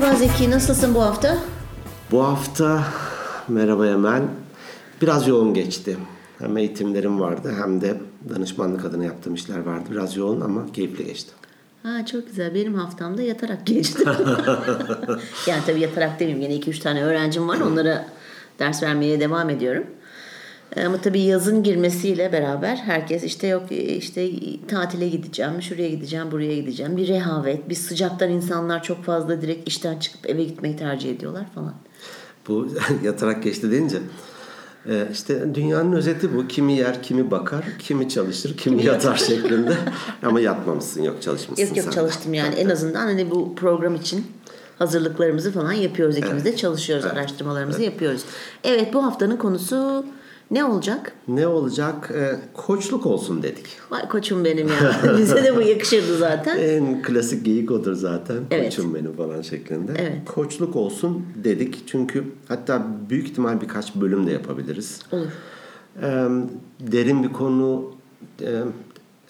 Merhaba Zeki, nasılsın bu hafta? Bu hafta merhaba Emel. Biraz yoğun geçti. Hem eğitimlerim vardı hem de danışmanlık adına yaptığım işler vardı. Biraz yoğun ama keyifli geçti. Ha çok güzel. Benim haftamda yatarak geçti. yani tabii yatarak demeyeyim. Yine 2-3 tane öğrencim var. Onlara ders vermeye devam ediyorum. Ee, Ama tabii yazın girmesiyle beraber herkes işte yok işte tatile gideceğim, şuraya gideceğim, buraya gideceğim. Bir rehavet, bir sıcaktan insanlar çok fazla direkt işten çıkıp eve gitmeyi tercih ediyorlar falan. Bu yatarak geçti deyince e, işte dünyanın özeti bu. Kimi yer, kimi bakar, kimi çalışır, kimi, yatar şeklinde. Ama yatmamışsın, yok çalışmışsın Yok yok sen. çalıştım yani en azından hani bu program için hazırlıklarımızı falan yapıyoruz ikimiz de çalışıyoruz araştırmalarımızı yapıyoruz. Evet bu haftanın konusu ne olacak? Ne olacak? E, koçluk olsun dedik. Vay koçum benim ya. Bize de bu yakışırdı zaten. En klasik geyik odur zaten. Evet. Koçum benim falan şeklinde. Evet. Koçluk olsun dedik. Çünkü hatta büyük ihtimal birkaç bölüm de yapabiliriz. Olur. Ee, derin bir konu. e,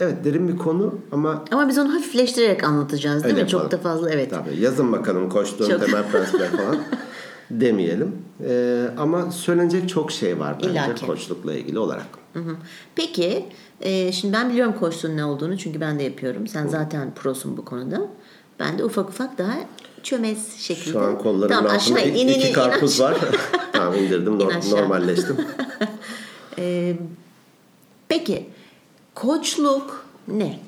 evet derin bir konu ama Ama biz onu hafifleştirerek anlatacağız değil Öyle mi? Çok yapalım. da fazla evet. tabii yazın bakalım koçluğun Çok. temel prensipleri falan demeyelim. Ee, ama söylenecek çok şey var bence İlla ki. koçlukla ilgili olarak. Hı hı. Peki e, şimdi ben biliyorum koçluğun ne olduğunu çünkü ben de yapıyorum. Sen zaten prosun bu konuda. Ben de ufak ufak daha çömez şekilde. Şu an kollarımın Tamam, altında aşağı in, in, in, iki in karpuz aşağı. var. tamam indirdim aşağı. normalleştim. Ee, peki koçluk ne?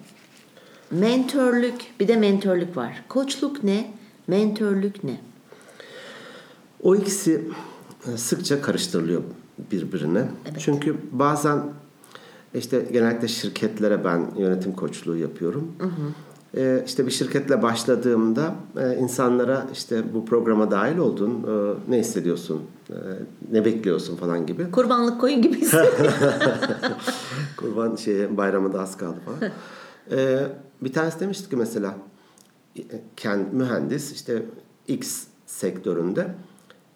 Mentörlük bir de mentörlük var. Koçluk ne? Mentörlük ne? O ikisi e, sıkça karıştırılıyor birbirine. Çünkü bazen işte genellikle şirketlere ben yönetim koçluğu yapıyorum. Ee, işte bir şirketle başladığımda e, insanlara işte bu programa dahil oldun, e, ne hissediyorsun, e, ne bekliyorsun falan gibi. Kurbanlık koyun gibi. Kurban şeye bayramı da az kaldı falan. Ee, bir tanesi demişti ki mesela e, kend, mühendis işte X sektöründe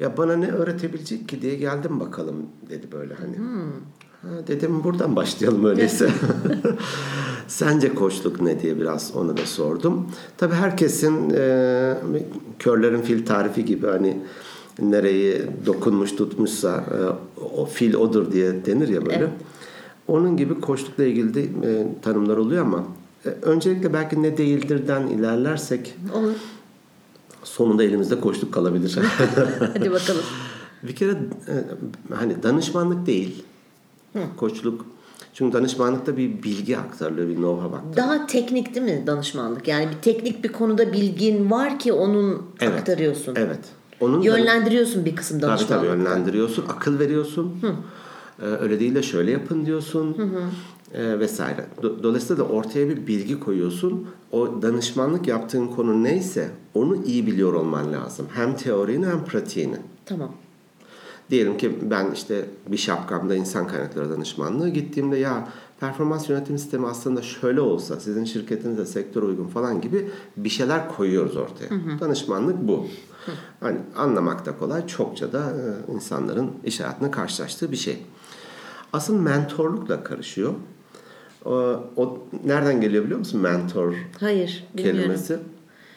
ya bana ne öğretebilecek ki diye geldim bakalım dedi böyle hani. Ha, dedim buradan başlayalım öyleyse. Sence koçluk ne diye biraz onu da sordum. Tabii herkesin e, körlerin fil tarifi gibi hani nereyi dokunmuş tutmuşsa e, o fil odur diye denir ya böyle. Evet. Onun gibi koçlukla ilgili de e, tanımlar oluyor ama e, öncelikle belki ne değildirden ilerlersek Olur. Sonunda elimizde koçluk kalabilir. Hadi bakalım. bir kere e, hani danışmanlık değil. Koçluk çünkü danışmanlıkta bir bilgi aktarılıyor, bir know-how aktarılıyor. Daha teknik değil mi danışmanlık? Yani bir teknik bir konuda bilgin var ki onun Evet. aktarıyorsun. Evet. Onun da- Yönlendiriyorsun bir kısım Tabii danışmanlık. tabii yönlendiriyorsun, akıl veriyorsun. Ee, öyle değil de şöyle yapın diyorsun. Ee, vesaire. Do- Dolayısıyla da ortaya bir bilgi koyuyorsun. O danışmanlık yaptığın konu neyse onu iyi biliyor olman lazım. Hem teorini hem pratiğini. Tamam. Diyelim ki ben işte bir şapkamda insan kaynakları danışmanlığı gittiğimde ya performans yönetim sistemi aslında şöyle olsa sizin şirketinize sektör uygun falan gibi bir şeyler koyuyoruz ortaya. Danışmanlık bu. Hani anlamak da kolay, çokça da e, insanların iş hayatında karşılaştığı bir şey. Asıl mentorlukla karışıyor. O, o nereden geliyor biliyor musun mentor Hayır bilmiyorum. kelimesi?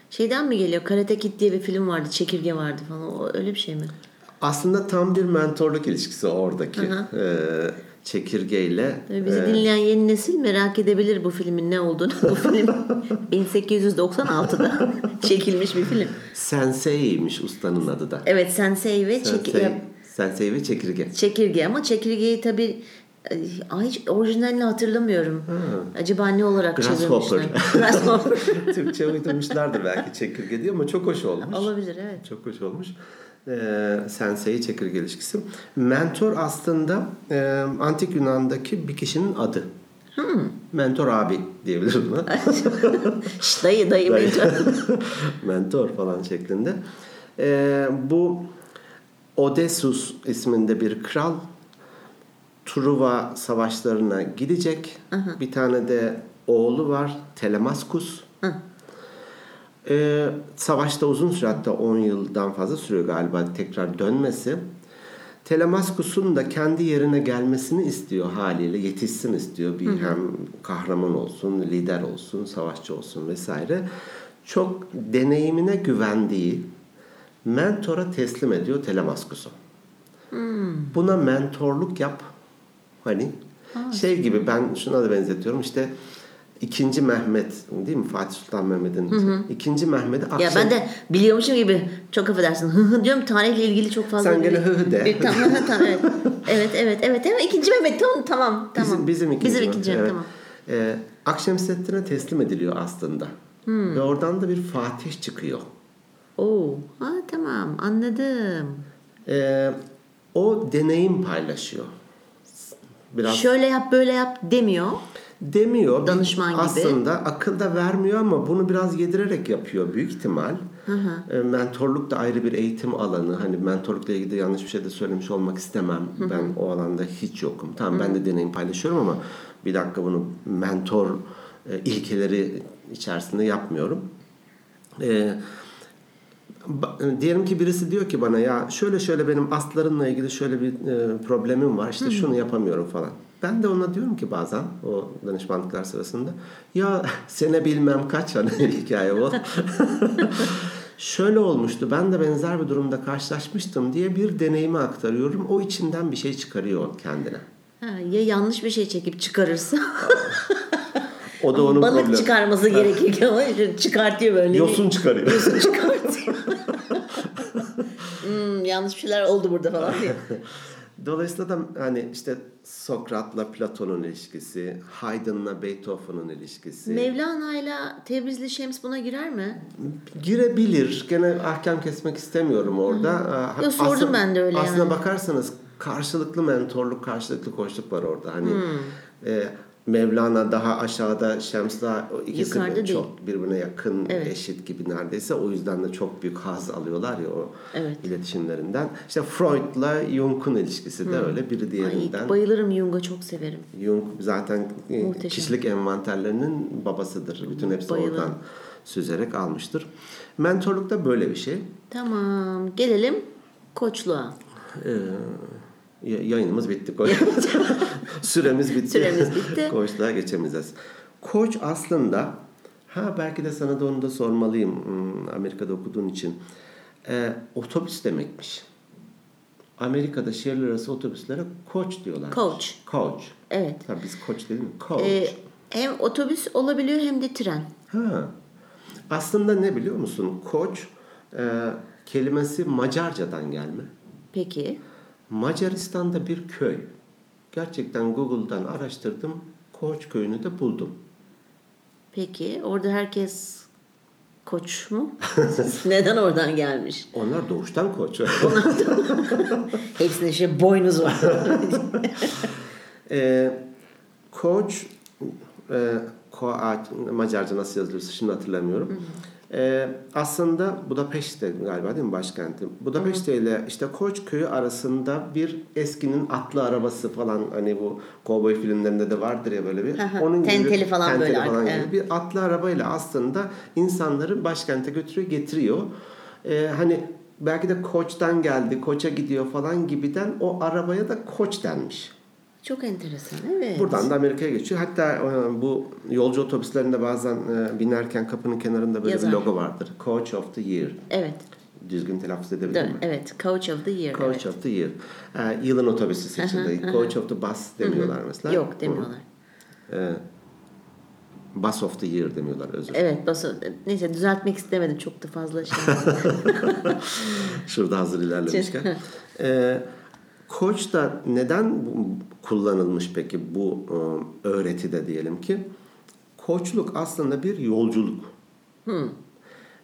Şeyden mi geliyor? Karate Kid diye bir film vardı. Çekirge vardı falan. O öyle bir şey mi? Aslında tam bir mentorluk ilişkisi oradaki. Ee, çekirgeyle. Bizi e, dinleyen yeni nesil merak edebilir bu filmin ne olduğunu. Bu film 1896'da çekilmiş bir film. Sensei'ymiş ustanın adı da. Evet Sensei ve Sensei, ya- sensei ve çekirge. çekirge ama çekirgeyi tabii ay hiç orijinalini hatırlamıyorum. Acaba ne olarak çevirmişler? Grasshopper. Türkçe uydurmuşlardır belki çekirge diye ama çok hoş olmuş. Olabilir evet. Çok hoş olmuş. Ee, sensei çekirge ilişkisi. Mentor aslında e, antik Yunan'daki bir kişinin adı. Hmm. Mentor abi diyebiliriz buna. Dayı dayı mentor. mentor falan şeklinde. Ee, bu Odysseus isminde bir kral Truva savaşlarına gidecek. Bir tane de oğlu var Telemaskus. Ee, savaşta uzun süre hatta 10 yıldan fazla sürüyor galiba tekrar dönmesi. Telemaskus'un da kendi yerine gelmesini istiyor haliyle. Yetişsin istiyor. Bir hem kahraman olsun, lider olsun, savaşçı olsun vesaire. Çok deneyimine güvendiği mentora teslim ediyor telemaskusu. Buna mentorluk yap. Hani şey gibi ben şuna da benzetiyorum işte ikinci Mehmet değil mi Fatih Sultan Mehmet'in ikinci Mehmet'i akşam Ya ben de biliyormuşum gibi çok affedersin hı hı diyorum tarihle ilgili çok fazla. Sen gene hı hı de. Bir, tamam, tamam evet. evet evet evet evet ikinci Mehmet tamam tamam tamam. Bizim, bizim ikinci. Bizim Mehmet, ikinci evet. tamam. Ee, Akşemseddin'e teslim ediliyor aslında. Hmm. Ve oradan da bir Fatih çıkıyor. Oo, ha tamam anladım. Ee, o deneyim paylaşıyor. Biraz Şöyle yap böyle yap demiyor. demiyor. Danışman gibi. Aslında akıl da vermiyor ama bunu biraz yedirerek yapıyor büyük ihtimal. Ee, mentorluk da ayrı bir eğitim alanı. Hani mentorlukla ilgili de yanlış bir şey de söylemiş olmak istemem. Ben o alanda hiç yokum. Tamam ben de deneyim paylaşıyorum ama bir dakika bunu mentor e, ilkeleri içerisinde yapmıyorum. Ee, ba- diyelim ki birisi diyor ki bana ya şöyle şöyle benim astlarımla ilgili şöyle bir e, problemim var işte şunu yapamıyorum falan. Ben de ona diyorum ki bazen o danışmanlıklar sırasında ya sene bilmem kaç hani hikaye o. şöyle olmuştu ben de benzer bir durumda karşılaşmıştım diye bir deneyimi aktarıyorum. O içinden bir şey çıkarıyor kendine. Ha, ya yanlış bir şey çekip çıkarırsa O da onun balık problemi. çıkarması gerekirken ama çıkartıyor böyle. Yosun çıkarıyor. Yosun çıkartıyor. Hmm, yanlış bir şeyler oldu burada falan diye. Dolayısıyla da hani işte Sokrat'la Platon'un ilişkisi, Haydn'la Beethoven'un ilişkisi Mevlana'yla Tebrizli Şems buna girer mi? girebilir. Gene ahkam kesmek istemiyorum orada. Aa, Yo, sordum aslında- ben de öyle Aslına yani. bakarsanız karşılıklı mentorluk, karşılıklı koçluk var orada. Hani Hmm. e, Mevlana daha aşağıda, Şems daha o ikisi Yukarıda çok birbirine yakın, Evet. eşit gibi neredeyse. O yüzden de çok büyük haz alıyorlar ya o Evet. iletişimlerinden. İşte Freud'la Jung'un ilişkisi de öyle biri diğerinden. Ay, bayılırım Jung'a çok severim. Jung zaten e, Muhteşem. kişilik envanterlerinin babasıdır. Bütün hepsi Bayılırım. oradan süzerek almıştır. Mentorluk da böyle bir şey. Tamam gelelim koçluğa. Ee, ya- yayınımız bitti. Koç. Süremiz bitti. Süremiz bitti. Koçluğa geçemeyeceğiz. Koç aslında ha belki de sana da onu da sormalıyım hmm, Amerika'da okuduğun için. Ee, otobüs demekmiş. Amerika'da şehirler arası otobüslere koç diyorlar. Coach. Coach. Evet. Ha, biz koç değil mi? Coach. Ee, hem otobüs olabiliyor hem de tren. Ha. Aslında ne biliyor musun? Koç e, kelimesi Macarcadan gelme. Peki. Macaristan'da bir köy. Gerçekten Google'dan araştırdım. Koç köyünü de buldum. Peki. Orada herkes koç mu? Neden oradan gelmiş? Onlar doğuştan koç. Hepsinde şey boynuz var. e, koç e, Koaç, Macarca nasıl yazılıyorsa şimdi hatırlamıyorum. E, aslında Budapeşte galiba değil mi başkenti? Budapeşte ile işte Koç köyü arasında bir eskinin atlı arabası falan hani bu kovboy filmlerinde de vardır ya böyle bir. Hı hı. Tenteli falan tenteli böyle falan gibi evet. bir atlı arabayla aslında insanları başkente götürüyor getiriyor. E, hani belki de Koç'tan geldi, Koç'a gidiyor falan gibiden o arabaya da Koç denmiş. Çok enteresan evet. Buradan da Amerika'ya geçiyor. Hatta e, bu yolcu otobüslerinde bazen e, binerken kapının kenarında böyle Yazar. bir logo vardır. Coach of the Year. Evet. Düzgün telaffuz edebildim Dön, mi? evet. Coach of the Year. Coach evet. of the Year. E, yılın otobüsü seçildi. Coach of the Bus demiyorlar mesela. Yok demiyorlar. E, bus of the Year demiyorlar özür Evet baso, neyse düzeltmek istemedim çok da fazla şey. Şurada hazır ilerlemişken. e, Koç da neden kullanılmış peki bu e, öğretide diyelim ki? Koçluk aslında bir yolculuk.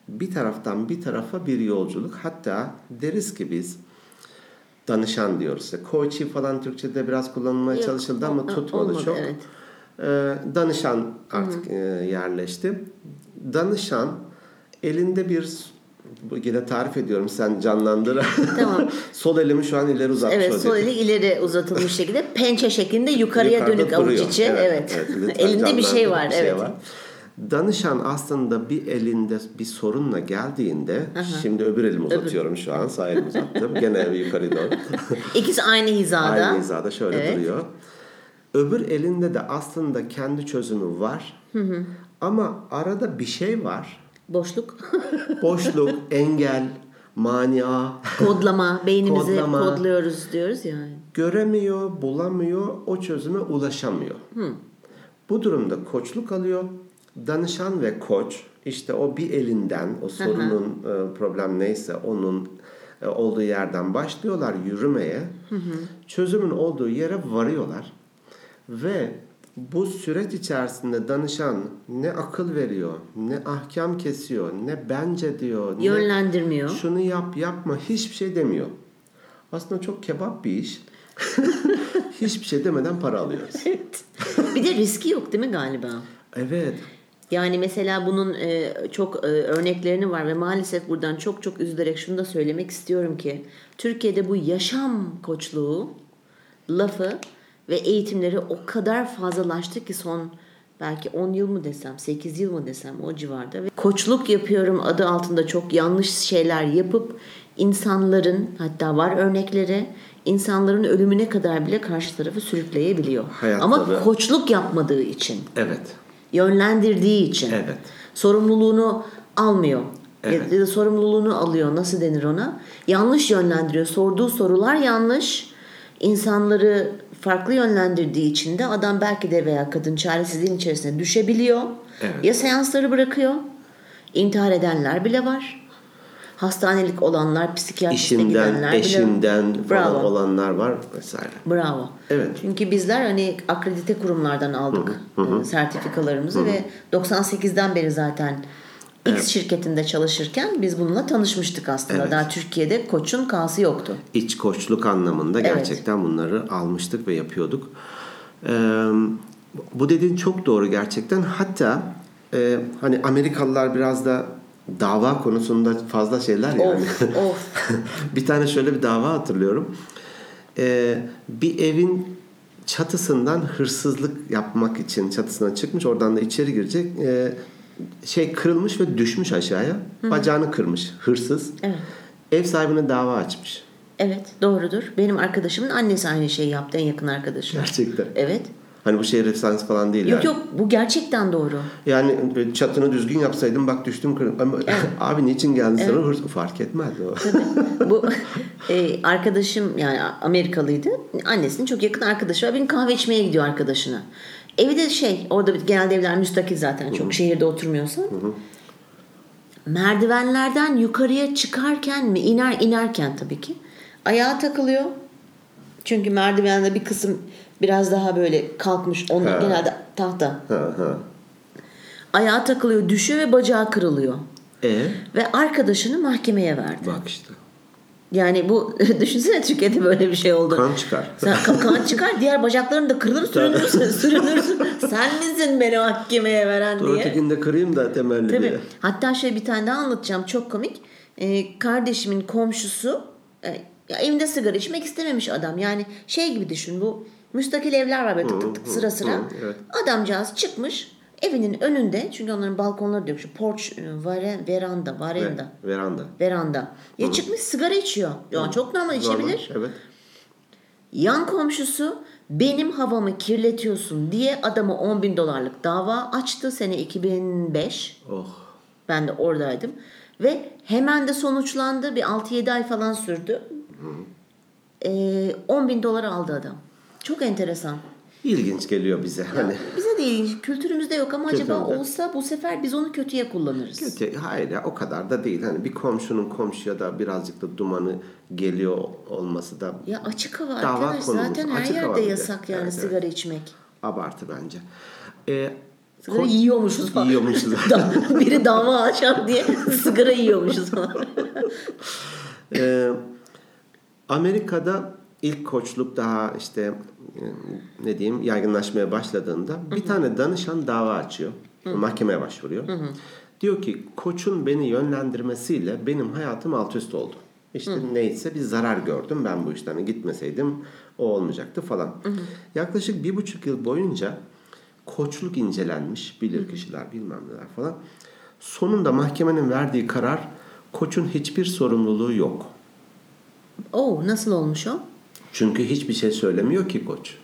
Bir taraftan bir tarafa bir yolculuk. Hatta deriz ki biz danışan diyoruz. İşte coach'i falan Türkçe'de biraz kullanılmaya Yok, çalışıldı ama tutmadı olmadı, çok. evet. Ee, danışan artık e, yerleşti. Danışan elinde bir bu yine tarif ediyorum sen canlandır. Tamam. Sol elimi şu an ileri uzatmış evet sol eli ileri uzatılmış şekilde pençe şeklinde yukarıya Yukarıda dönük avuç duruyor. içi. Evet. lütfen Elinde bir şey var. bir şey evet. var. Danışan aslında bir elinde bir sorunla geldiğinde şimdi öbür elimi uzatıyorum şu an sağ elimi uzattım gene yukarı doğru. İkisi aynı hizada. Aynı hizada şöyle Evet. duruyor. Öbür elinde de aslında kendi çözümü var. Ama arada bir şey var. Boşluk. Boşluk, engel, mania, Kodlama, beynimizi Kodlama. kodluyoruz diyoruz yani. göremiyor, bulamıyor, o çözüme ulaşamıyor. Bu durumda koçluk alıyor. Danışan ve koç işte o bir elinden o sorunun e, problem neyse onun e, olduğu yerden başlıyorlar yürümeye. Çözümün olduğu yere varıyorlar. Ve bu süreç içerisinde danışan ne akıl veriyor, ne ahkam kesiyor, ne bence diyor, ne Yönlendirmiyor. şunu yap yapma hiçbir şey demiyor. Aslında çok kebap bir iş. hiçbir şey demeden para alıyoruz. Evet. bir de riski yok değil mi galiba? Evet. Yani mesela bunun e, çok e, örneklerini var ve maalesef buradan çok çok üzülerek şunu da söylemek istiyorum ki Türkiye'de bu yaşam koçluğu lafı ve eğitimleri o kadar fazlalaştı ki son belki 10 yıl mı desem 8 yıl mı desem o civarda ve koçluk yapıyorum adı altında çok yanlış şeyler yapıp insanların hatta var örnekleri insanların ölümüne kadar bile karşı tarafı sürükleyebiliyor. Hayatları- Ama koçluk yapmadığı için Evet. yönlendirdiği için Evet. sorumluluğunu almıyor. Evet. Ya da sorumluluğunu alıyor. Nasıl denir ona? Yanlış yönlendiriyor. Sorduğu sorular yanlış. İnsanları farklı yönlendirdiği için de adam belki de veya kadın çaresizliğin içerisine düşebiliyor. Evet. Ya seansları bırakıyor. İntihar edenler bile var. Hastanelik olanlar, psikiyatriste İşinden, gidenler bile eşinden Bravo. falan olanlar var vesaire. Bravo. Evet. Çünkü bizler hani akredite kurumlardan aldık e, sertifikalarımızı ve 98'den beri zaten X şirketinde çalışırken biz bununla tanışmıştık aslında. Evet. Daha Türkiye'de koçun K'sı yoktu. İç koçluk anlamında Evet. gerçekten bunları almıştık ve yapıyorduk. Ee, bu dediğin çok doğru gerçekten. Hatta e, hani Amerikalılar biraz da dava konusunda fazla şeyler yani. Of of. bir tane şöyle bir dava hatırlıyorum. Ee, bir evin çatısından hırsızlık yapmak için çatısına çıkmış. Oradan da içeri girecek. Ee, şey kırılmış ve düşmüş aşağıya. Bacağını kırmış hırsız. Evet. Ev sahibine dava açmış. Evet doğrudur. Benim arkadaşımın annesi aynı şeyi yaptı en yakın arkadaşım. Gerçekten. Evet. Hani bu şehir efsanesi falan değil Yok yani. yok bu gerçekten doğru. Yani e, çatını düzgün yapsaydım bak düştüm kırdım. Ama abi niçin geldin sana hırsız fark etmez o. Bu e, arkadaşım yani Amerikalıydı. Annesinin çok yakın arkadaşı var. Gün kahve içmeye gidiyor arkadaşına. Evi de şey orada genelde evler müstakil zaten çok şehirde oturmuyorsan. Merdivenlerden yukarıya çıkarken mi iner inerken tabii ki ayağa takılıyor. Çünkü merdivende bir kısım biraz daha böyle kalkmış. Onlar Ha. genelde tahta. Ha, ha. Ayağa takılıyor, düşüyor ve bacağı kırılıyor. E Ve arkadaşını mahkemeye verdi. bak işte. Yani bu düşünsene Türkiye'de böyle bir şey oldu. Kan çıkar. Sen kan, kan çıkar diğer bacakların da kırılır sürünürsün sürünürsün. Sen misin beni mahkemeye veren Dur diye. ötekini de kırayım da temelli Tabii. diye. Hatta şöyle bir tane daha anlatacağım çok komik. Ee, kardeşimin komşusu e, ya evinde sigara içmek istememiş adam. Yani şey gibi düşün bu müstakil evler var böyle tık tık tık sıra sıra. Adamcağız çıkmış evinin önünde çünkü onların balkonları diyor. Şu porch, e, vare- veranda, varenda. Ve- veranda. Veranda. Ya çıkmış sigara içiyor. Ya çok normal içebilir. Normal, Evet. Yan komşusu benim havamı kirletiyorsun diye adama 10 bin dolarlık dava açtı sene 2005. Oh. Ben de oradaydım. Ve hemen de sonuçlandı. Bir 6-7 ay falan sürdü. Ee, 10 bin dolar aldı adam. Çok enteresan. İlginç geliyor bize. Hani Bize de ilginç. Kültürümüzde yok ama acaba Kültürümüzde. olsa bu sefer biz onu kötüye kullanırız. kötü. Hayır ya o kadar da değil. Hani bir komşunun komşuya da birazcık da dumanı geliyor olması da Ya açık hava Dava arkadaş konumuz. zaten her Açık yerde yasak yani Evet, evet. sigara içmek. abartı bence. Ee, Sigara ko- yiyormuşuz falan. Yiyormuşuz. Biri dava açar diye sigara yiyormuşuz falan. Ee, Amerika'da ilk koçluk daha işte e, ne diyeyim yaygınlaşmaya başladığında bir tane danışan dava açıyor. Mahkemeye başvuruyor. Diyor ki koçun beni yönlendirmesiyle benim hayatım alt üst oldu. İşte neyse bir zarar gördüm ben bu işten Hani gitmeseydim o olmayacaktı falan. Yaklaşık bir buçuk yıl boyunca koçluk incelenmiş bilir kişiler bilmem neler falan. Sonunda mahkemenin verdiği karar koçun hiçbir sorumluluğu yok. Oo nasıl olmuş o? Çünkü hiçbir şey söylemiyor ki koç.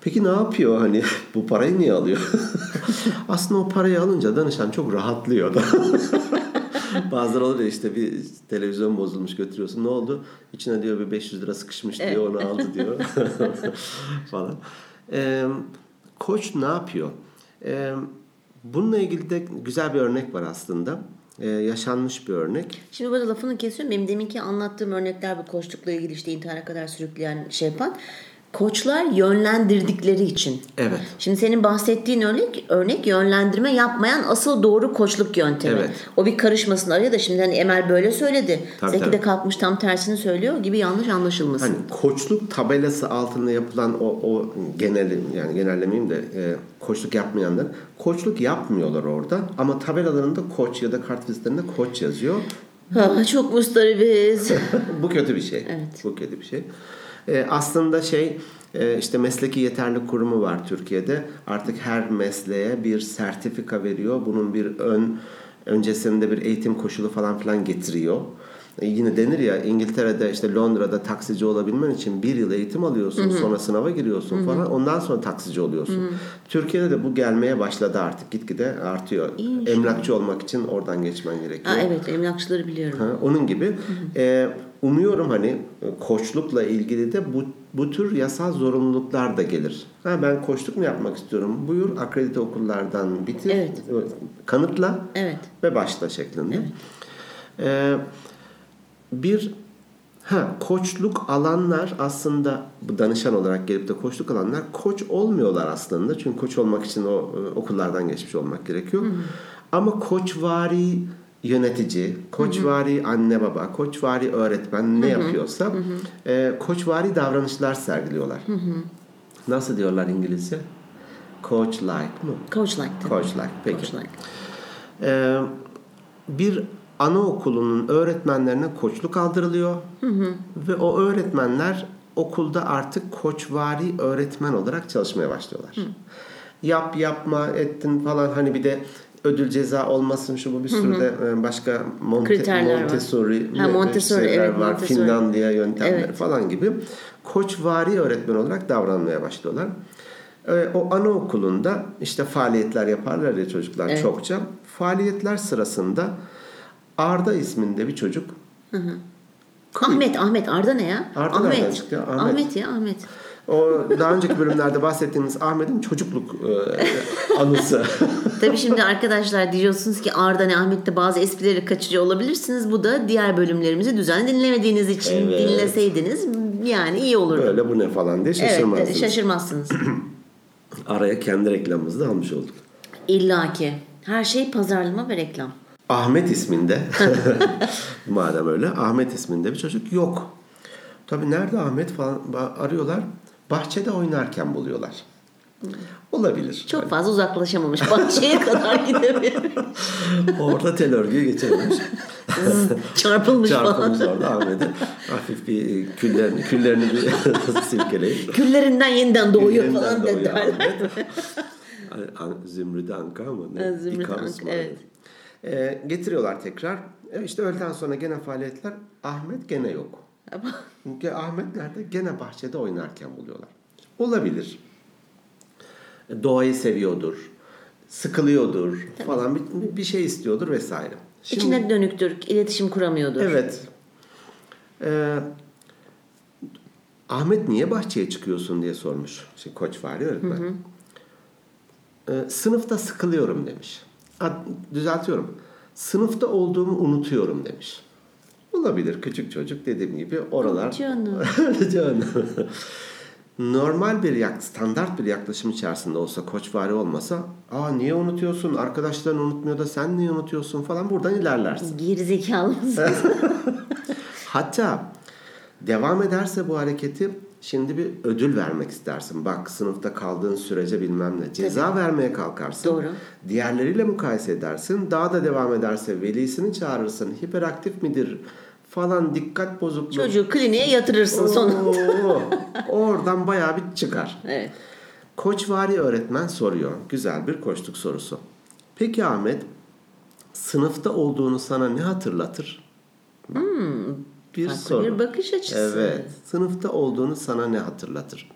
Peki ne yapıyor hani bu parayı niye alıyor? Aslında o parayı alınca danışan çok rahatlıyor da. Bazıları olur ya işte bir televizyon bozulmuş götürüyorsun. Ne oldu? İçine diyor bir 500 lira sıkışmış diyor onu aldı diyor. falan. Ee, koç ne yapıyor? Ee, bununla ilgili de güzel bir örnek var aslında. Ee, yaşanmış bir örnek. Şimdi burada lafını kesiyorum. Benim deminki anlattığım örnekler bu koçlukla ilgili işte intihara kadar sürükleyen şey yapan. Koçlar yönlendirdikleri için. Evet. Şimdi senin bahsettiğin örnek örnek yönlendirme yapmayan asıl doğru koçluk yöntemi. Evet. O bir karışmasın araya da şimdi hani Emel böyle söyledi. Tabii, Zeki tabii. de kalkmış tam tersini söylüyor gibi yanlış anlaşılmasın. Hani koçluk tabelası altında yapılan o, o genel yani genellemeyeyim de e, koçluk yapmayanlar koçluk yapmıyorlar orada ama tabelalarında koç ya da kart vizitlerinde koç yazıyor. Ah, çok mustaribiz. Bu kötü bir şey. Evet. Bu kötü bir şey. E, aslında şey e, işte mesleki yeterlik kurumu var Türkiye'de. Artık her mesleğe bir sertifika veriyor. Bunun bir ön öncesinde bir eğitim koşulu falan filan getiriyor. E, yine denir ya İngiltere'de işte Londra'da taksici olabilmen için bir yıl eğitim alıyorsun sonra sınava giriyorsun falan ondan sonra taksici oluyorsun. Türkiye'de de bu gelmeye başladı artık gitgide artıyor. İyiymiş. Emlakçı olmak için oradan geçmen gerekiyor. Aa, evet emlakçıları biliyorum. Ha, onun gibi. Ee, umuyorum hani e, koçlukla ilgili de bu bu tür yasal zorunluluklar da gelir. Ha, ben koçluk mu yapmak istiyorum? Buyur akredite okullardan bitir, Evet. kanıtla Evet. ve başla şeklinde. Ee, bir ha koçluk alanlar aslında bu danışan olarak gelip de koçluk alanlar koç olmuyorlar aslında. Çünkü koç olmak için o e, okullardan geçmiş olmak gerekiyor. Ama koçvari yönetici, koçvari anne baba, koçvari öğretmen ne yapıyorsa e, koçvari davranışlar sergiliyorlar. Nasıl diyorlar İngilizce? Coach like mı? Coach like. tabii. Coach like. Peki. Coach like. Ee, bir anaokulunun öğretmenlerine koçluk aldırılıyor ve o öğretmenler okulda artık koçvari öğretmen olarak çalışmaya başlıyorlar. Yap yapma ettin falan hani bir de ödül ceza olmasın şu bu bir sürü de e, başka Monte, Kriterler var. Montessori, Ha, Montessori, evet, var, Montessori. Finlandiya yöntemleri Evet. falan gibi koçvari öğretmen olarak davranmaya başlıyorlar. Ee, O anaokulunda işte faaliyetler yaparlar ya çocuklar Evet. çokça. Faaliyetler sırasında Arda isminde bir çocuk Ahmet, Ahmet. Arda ne ya? Arda Ahmet. çıktı? Ahmet. Ahmet ya Ahmet. O daha önceki bölümlerde bahsettiğimiz Ahmet'in çocukluk e, anısı. Tabii şimdi arkadaşlar diyorsunuz ki Arda ne Ahmet'te bazı esprileri kaçırıyor olabilirsiniz. Bu da diğer bölümlerimizi düzenli dinlemediğiniz için Evet. dinleseydiniz yani iyi olur. Böyle bu ne falan diye Evet, şaşırmazsınız. şaşırmazsınız. Araya kendi reklamımızı da almış olduk. İlla ki. Her şey pazarlama ve reklam. Ahmet isminde madem öyle Ahmet isminde bir çocuk yok. Tabii nerede Ahmet falan arıyorlar. Bahçede oynarken buluyorlar. Olabilir. Çok fazla uzaklaşamamış. Bahçeye kadar gidememiş. Orada tel örgüye geçememiş. Çarpılmış Çarpılmış falan. orada Ahmet'e. Hafif bir küllerini, küllerini bir silkeleyip. Küllerinden yeniden doğuyor Yeniden falan doğuyor derler. Zümrüt Anka mı? Ne? Zümrüt Anka, evet. Ee, getiriyorlar tekrar. E işte öğleden sonra gene faaliyetler. Ahmet gene yok. Çünkü Ahmet nerede? Gene bahçede oynarken buluyorlar. Olabilir. Doğayı seviyordur. Sıkılıyordur falan bir, bir şey istiyordur vesaire. Şimdi- İçine dönüktür. iletişim kuramıyordur. Evet. Ee, Ahmet niye bahçeye çıkıyorsun diye sormuş. Şimdi koç var ya öğretmen. Ee, sınıfta sıkılıyorum demiş. Ha, düzeltiyorum. Sınıfta olduğumu unutuyorum demiş. Olabilir küçük çocuk dediğim gibi oralar. Canım. Canım. Normal bir yak, standart bir yaklaşım içerisinde olsa koçvari olmasa aa niye unutuyorsun arkadaşların unutmuyor da sen niye unutuyorsun falan buradan ilerlersin. Gerizekalı? Hatta devam ederse bu hareketi şimdi bir ödül vermek istersin. Bak sınıfta kaldığın sürece bilmem ne. Ceza vermeye kalkarsın. Doğru. Diğerleriyle mukayese edersin. Daha da devam ederse velisini çağırırsın. Hiperaktif midir falan dikkat bozukluğu. Çocuğu kliniğe yatırırsın. Oo, oradan bayağı bir çıkar. Evet. Koçvari öğretmen soruyor. Güzel bir koçluk sorusu. Peki Ahmet, sınıfta olduğunu sana ne hatırlatır? bir Hmm, Farklı soru. bir bakış açısı. Evet. Sınıfta olduğunu sana ne hatırlatır?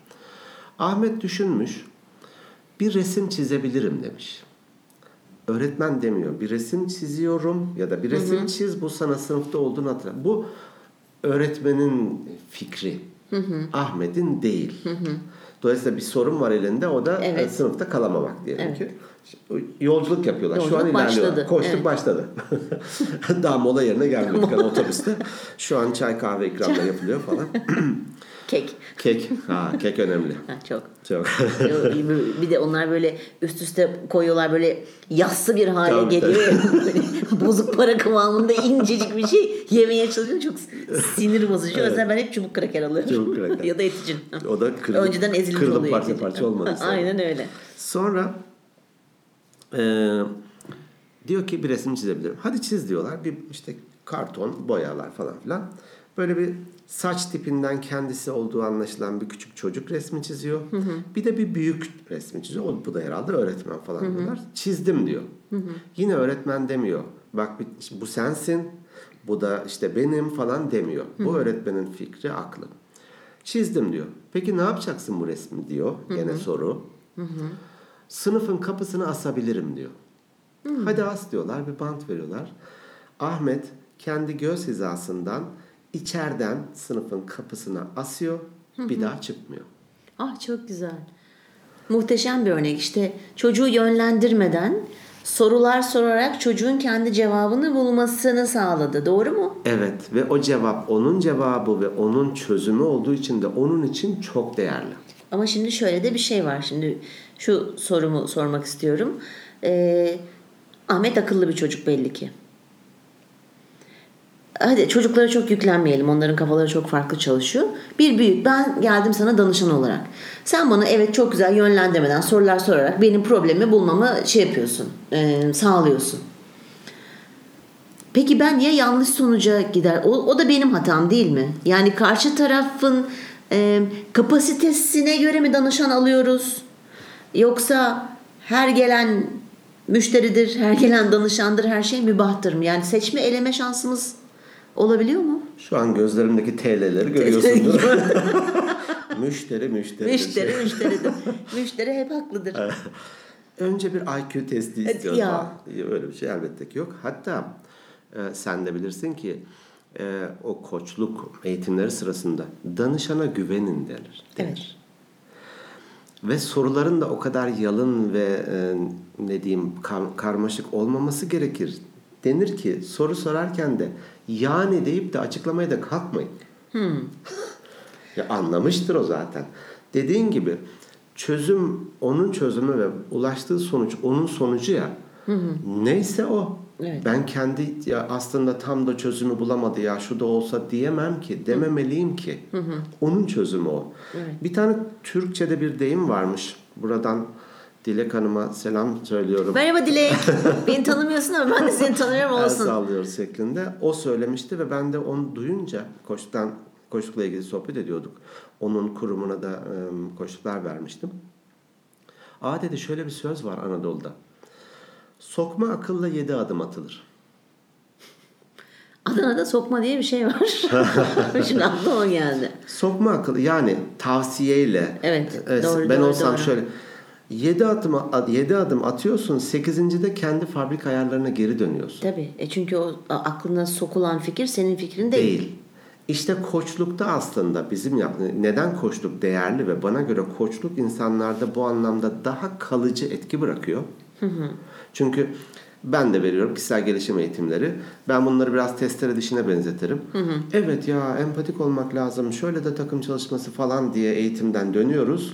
Ahmet düşünmüş. Bir resim çizebilirim demiş. Öğretmen demiyor. Bir resim çiziyorum ya da bir resim çiz bu sana sınıfta olduğunu hatırla. Bu öğretmenin fikri. Ahmet'in değil. Dolayısıyla bir sorun var elinde o da Evet. e, sınıfta kalamamak diyelim Evet. ki. Yolculuk yapıyorlar. Şu an Yolculuk ilerliyorlar. başladı. Koştuk Evet. başladı. Daha mola yerine gelmedik hani otobüste. Şu an çay kahve ikramda yapılıyor falan. Kek. Kek. Ha, kek önemli. Ha, çok. Çok. bir de onlar böyle üst üste koyuyorlar böyle yassı bir hale Tabii, geliyor. ya. Böyle Bozuk para kıvamında incecik bir şey yemeye çalışıyor. Çok sinir bozucu. O yüzden ben hep çubuk kraker alıyorum. Çubuk kraker. ya da eticin. O da kırılıp, Önceden ezilmiş kırılıp oluyor. parça parça olmadı. Aynen öyle. Sonra e, diyor ki bir resim çizebilirim. Hadi çiz diyorlar. Bir işte karton, boyalar falan filan. Böyle bir saç tipinden kendisi olduğu anlaşılan bir küçük çocuk resmi çiziyor. Bir de bir büyük resmi çiziyor. O, bu da herhalde öğretmen falan diyorlar. Çizdim diyor. Yine öğretmen demiyor. Bak bu sensin. Bu da işte benim falan demiyor. Bu öğretmenin fikri, aklı. Çizdim diyor. Peki ne yapacaksın bu resmi diyor. Gene soru. Sınıfın kapısını asabilirim diyor. Hadi as diyorlar. Bir bant veriyorlar. Ahmet kendi göz hizasından içeriden sınıfın kapısına asıyor. Bir daha çıkmıyor. Ah çok güzel. Muhteşem bir örnek. İşte çocuğu yönlendirmeden sorular sorarak çocuğun kendi cevabını bulmasını sağladı. Doğru mu? Evet ve o cevap onun cevabı ve onun çözümü olduğu için de onun için çok değerli. Ama şimdi şöyle de bir şey var. Şimdi şu sorumu sormak istiyorum. Ee, Ahmet akıllı bir çocuk belli ki. Hadi çocuklara çok yüklenmeyelim. Onların kafaları çok farklı çalışıyor. Bir büyük ben geldim sana danışan olarak. Sen bana evet çok güzel yönlendirmeden sorular sorarak benim problemi bulmamı şey yapıyorsun. e, sağlıyorsun. Peki ben ya yanlış sonuca gider? O, o da benim hatam değil mi? Yani karşı tarafın e, kapasitesine göre mi danışan alıyoruz? Yoksa her gelen müşteridir, her gelen danışandır, her şey mübahtır mı? Yani seçme eleme şansımız olabiliyor mu? Şu an gözlerimdeki TL'leri görüyorsunuz. müşteri müşteri. müşteri müşteridir. Müşteri hep haklıdır. Önce bir IQ testi istiyoruz. ya. Öyle bir şey elbette ki yok. Hatta e, sen de bilirsin ki e, o koçluk eğitimleri sırasında danışana güvenin denir. denir. Evet. Ve soruların da o kadar yalın ve e, ne diyeyim kar- karmaşık olmaması gerekir. Denir ki soru sorarken de yani deyip de açıklamaya da kalkmayın. Ya anlamıştır o zaten. Dediğin gibi çözüm onun çözümü ve ulaştığı sonuç onun sonucu ya. Neyse o. Evet. Ben kendi ya aslında tam da çözümü bulamadı ya şu da olsa diyemem ki, dememeliyim ki. Onun çözümü o. Bir tane Türkçe'de bir deyim varmış. Buradan Dilek Hanım'a selam söylüyorum. Merhaba Dilek. Beni tanımıyorsun ama ben de seni tanıyorum El olsun. sallıyoruz şeklinde. O söylemişti ve ben de onu duyunca koçtan koçlukla ilgili sohbet ediyorduk. Onun kurumuna da koçluklar vermiştim. Aa dedi şöyle bir söz var Anadolu'da. Sokma akılla yedi adım atılır. Adana'da sokma diye bir şey var. Şimdi aklıma o geldi. Sokma akıllı yani tavsiyeyle. Evet, e, doğru, ben doğru, olsam doğru. şöyle 7 adım yedi adım atıyorsun. 8. de kendi fabrika ayarlarına geri dönüyorsun. Tabii. E çünkü o aklına sokulan fikir senin fikrin değil. Değil. İşte koçlukta aslında bizim yap neden koçluk değerli ve bana göre koçluk insanlarda bu anlamda daha kalıcı etki bırakıyor. Çünkü ben de veriyorum kişisel gelişim eğitimleri. Ben bunları biraz testere dişine benzetirim. Evet ya empatik olmak lazım. Şöyle de takım çalışması falan diye eğitimden dönüyoruz.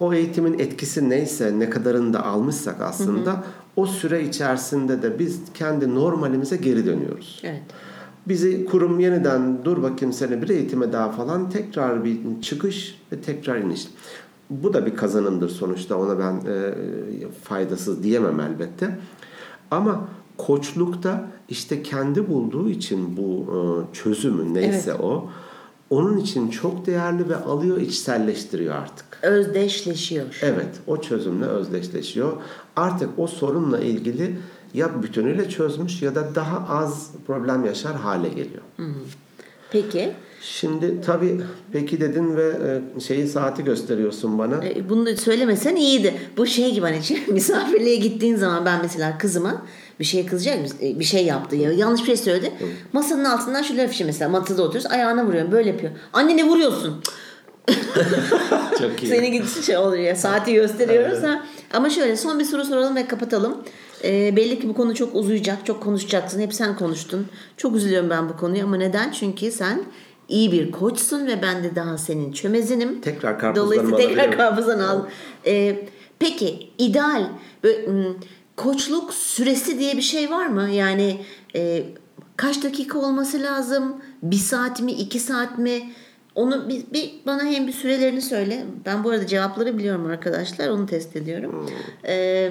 O eğitimin etkisi neyse ne kadarını da almışsak aslında o süre içerisinde de biz kendi normalimize geri dönüyoruz. Evet. Bizi kurum yeniden dur bakayım seni bir eğitime daha falan tekrar bir çıkış ve tekrar iniş. Bu da bir kazanımdır sonuçta ona ben e, faydasız diyemem elbette. Ama koçlukta işte kendi bulduğu için bu e, çözümü neyse o onun için çok değerli ve alıyor içselleştiriyor artık. Özdeşleşiyor. Evet, o çözümle özdeşleşiyor. Artık o sorunla ilgili ya bütünüyle çözmüş ya da daha az problem yaşar hale geliyor. Peki. Şimdi tabii peki dedin ve e, şeyi saati gösteriyorsun bana. E, Bunu da söylemesen iyiydi. Bu şey gibi hani misafirliğe gittiğin zaman ben mesela kızıma bir şeye kızacak e, bir şey yaptı ya yanlış bir şey söyledi. Masanın altından şu laf işi mesela masada oturuyoruz ayağına vuruyorum böyle yapıyor. Anne ne vuruyorsun? Çok iyi. Seni gidişi şey oluyor ya saati gösteriyoruz ha. Ama şöyle son bir soru soralım ve kapatalım. Ee, belli ki bu konu çok uzayacak. Çok konuşacaksın. Hep sen konuştun. Çok üzülüyorum ben bu konuya ama neden? Çünkü sen iyi bir koçsun ve ben de daha senin çömezinim. Tekrar karpuzlarımı Dolayısıyla tekrar karpuzdan al. Ee, peki ideal böyle, hmm, koçluk süresi diye bir şey var mı? Yani e, kaç dakika olması lazım? Bir saat mi? iki saat mi? Onu bir, bir bana hem bir sürelerini söyle. Ben bu arada cevapları biliyorum arkadaşlar. Onu test ediyorum. Ee,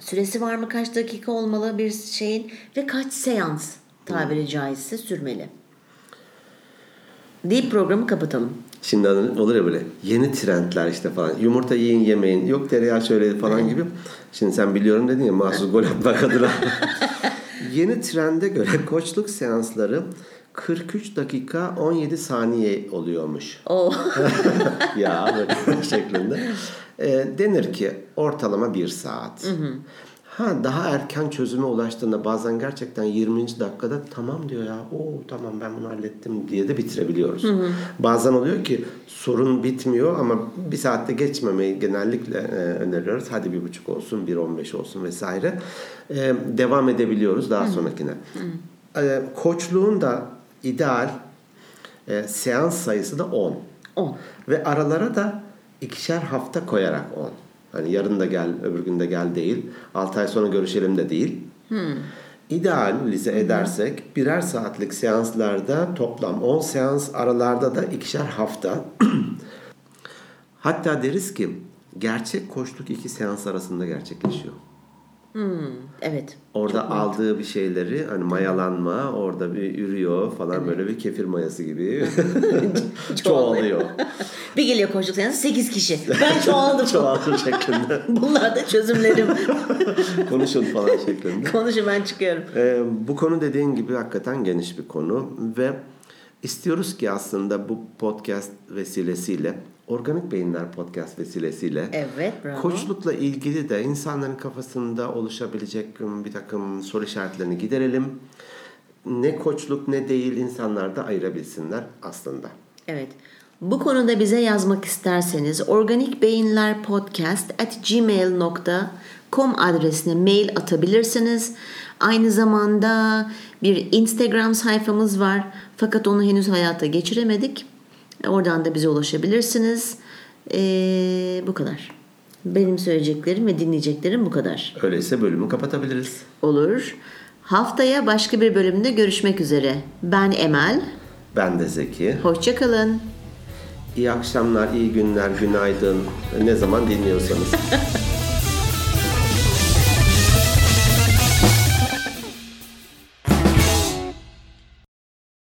süresi var mı? Kaç dakika olmalı bir şeyin? Ve kaç seans tabiri caizse sürmeli? Deyip programı kapatalım. Şimdi olur ya böyle yeni trendler işte falan. Yumurta yiyin yemeyin. Yok tereyağı şöyle falan gibi. Şimdi sen biliyorum dedin ya mahsus gol atmak adına. yeni trende göre koçluk seansları 43 dakika 17 saniye oluyormuş. O ya böyle şeklinde. E, denir ki ortalama bir saat. Ha daha erken çözüme ulaştığında bazen gerçekten 20. dakikada tamam diyor ya. Oo tamam ben bunu hallettim diye de bitirebiliyoruz. Bazen oluyor ki sorun bitmiyor ama bir saatte geçmemeyi genellikle e, öneriyoruz. Hadi bir buçuk olsun, bir on beş olsun vesaire. E, devam edebiliyoruz daha sonrakine. E, koçluğun da ideal e, seans sayısı da 10. 10. Ve aralara da ikişer hafta koyarak 10. Hani yarın da gel, öbür gün de gel değil. 6 ay sonra görüşelim de değil. İdealize edersek birer saatlik seanslarda toplam 10 seans aralarda da ikişer hafta. Hatta deriz ki gerçek koçluk iki seans arasında gerçekleşiyor. Evet. Orada aldığı bir şeyleri hani mayalanma orada bir ürüyor falan böyle bir kefir mayası gibi çoğalıyor. Bir geliyor koştuk seansı 8 kişi. Ben çoğaldım. Çoğaltım şeklinde. Bunlar da çözümlerim. Konuşun falan şeklinde. Konuşun ben çıkıyorum. Ee, bu konu dediğin gibi hakikaten geniş bir konu ve istiyoruz ki aslında bu podcast vesilesiyle Organik Beyinler podcast vesilesiyle Evet bravo. koçlukla ilgili de insanların kafasında oluşabilecek bir takım soru işaretlerini giderelim. Ne koçluk ne değil insanlar da ayırabilsinler aslında. Evet. Bu konuda bize yazmak isterseniz organikbeyinlerpodcast at gmail.com adresine mail atabilirsiniz. Aynı zamanda bir Instagram sayfamız var. Fakat onu henüz hayata geçiremedik. Oradan da bize ulaşabilirsiniz. Ee, bu kadar. Benim söyleyeceklerim ve dinleyeceklerim bu kadar. Öyleyse bölümü kapatabiliriz. Olur. Haftaya başka bir bölümde görüşmek üzere. Ben Emel. Ben de Zeki. Hoşçakalın. İyi akşamlar, iyi günler, günaydın. Ne zaman dinliyorsanız.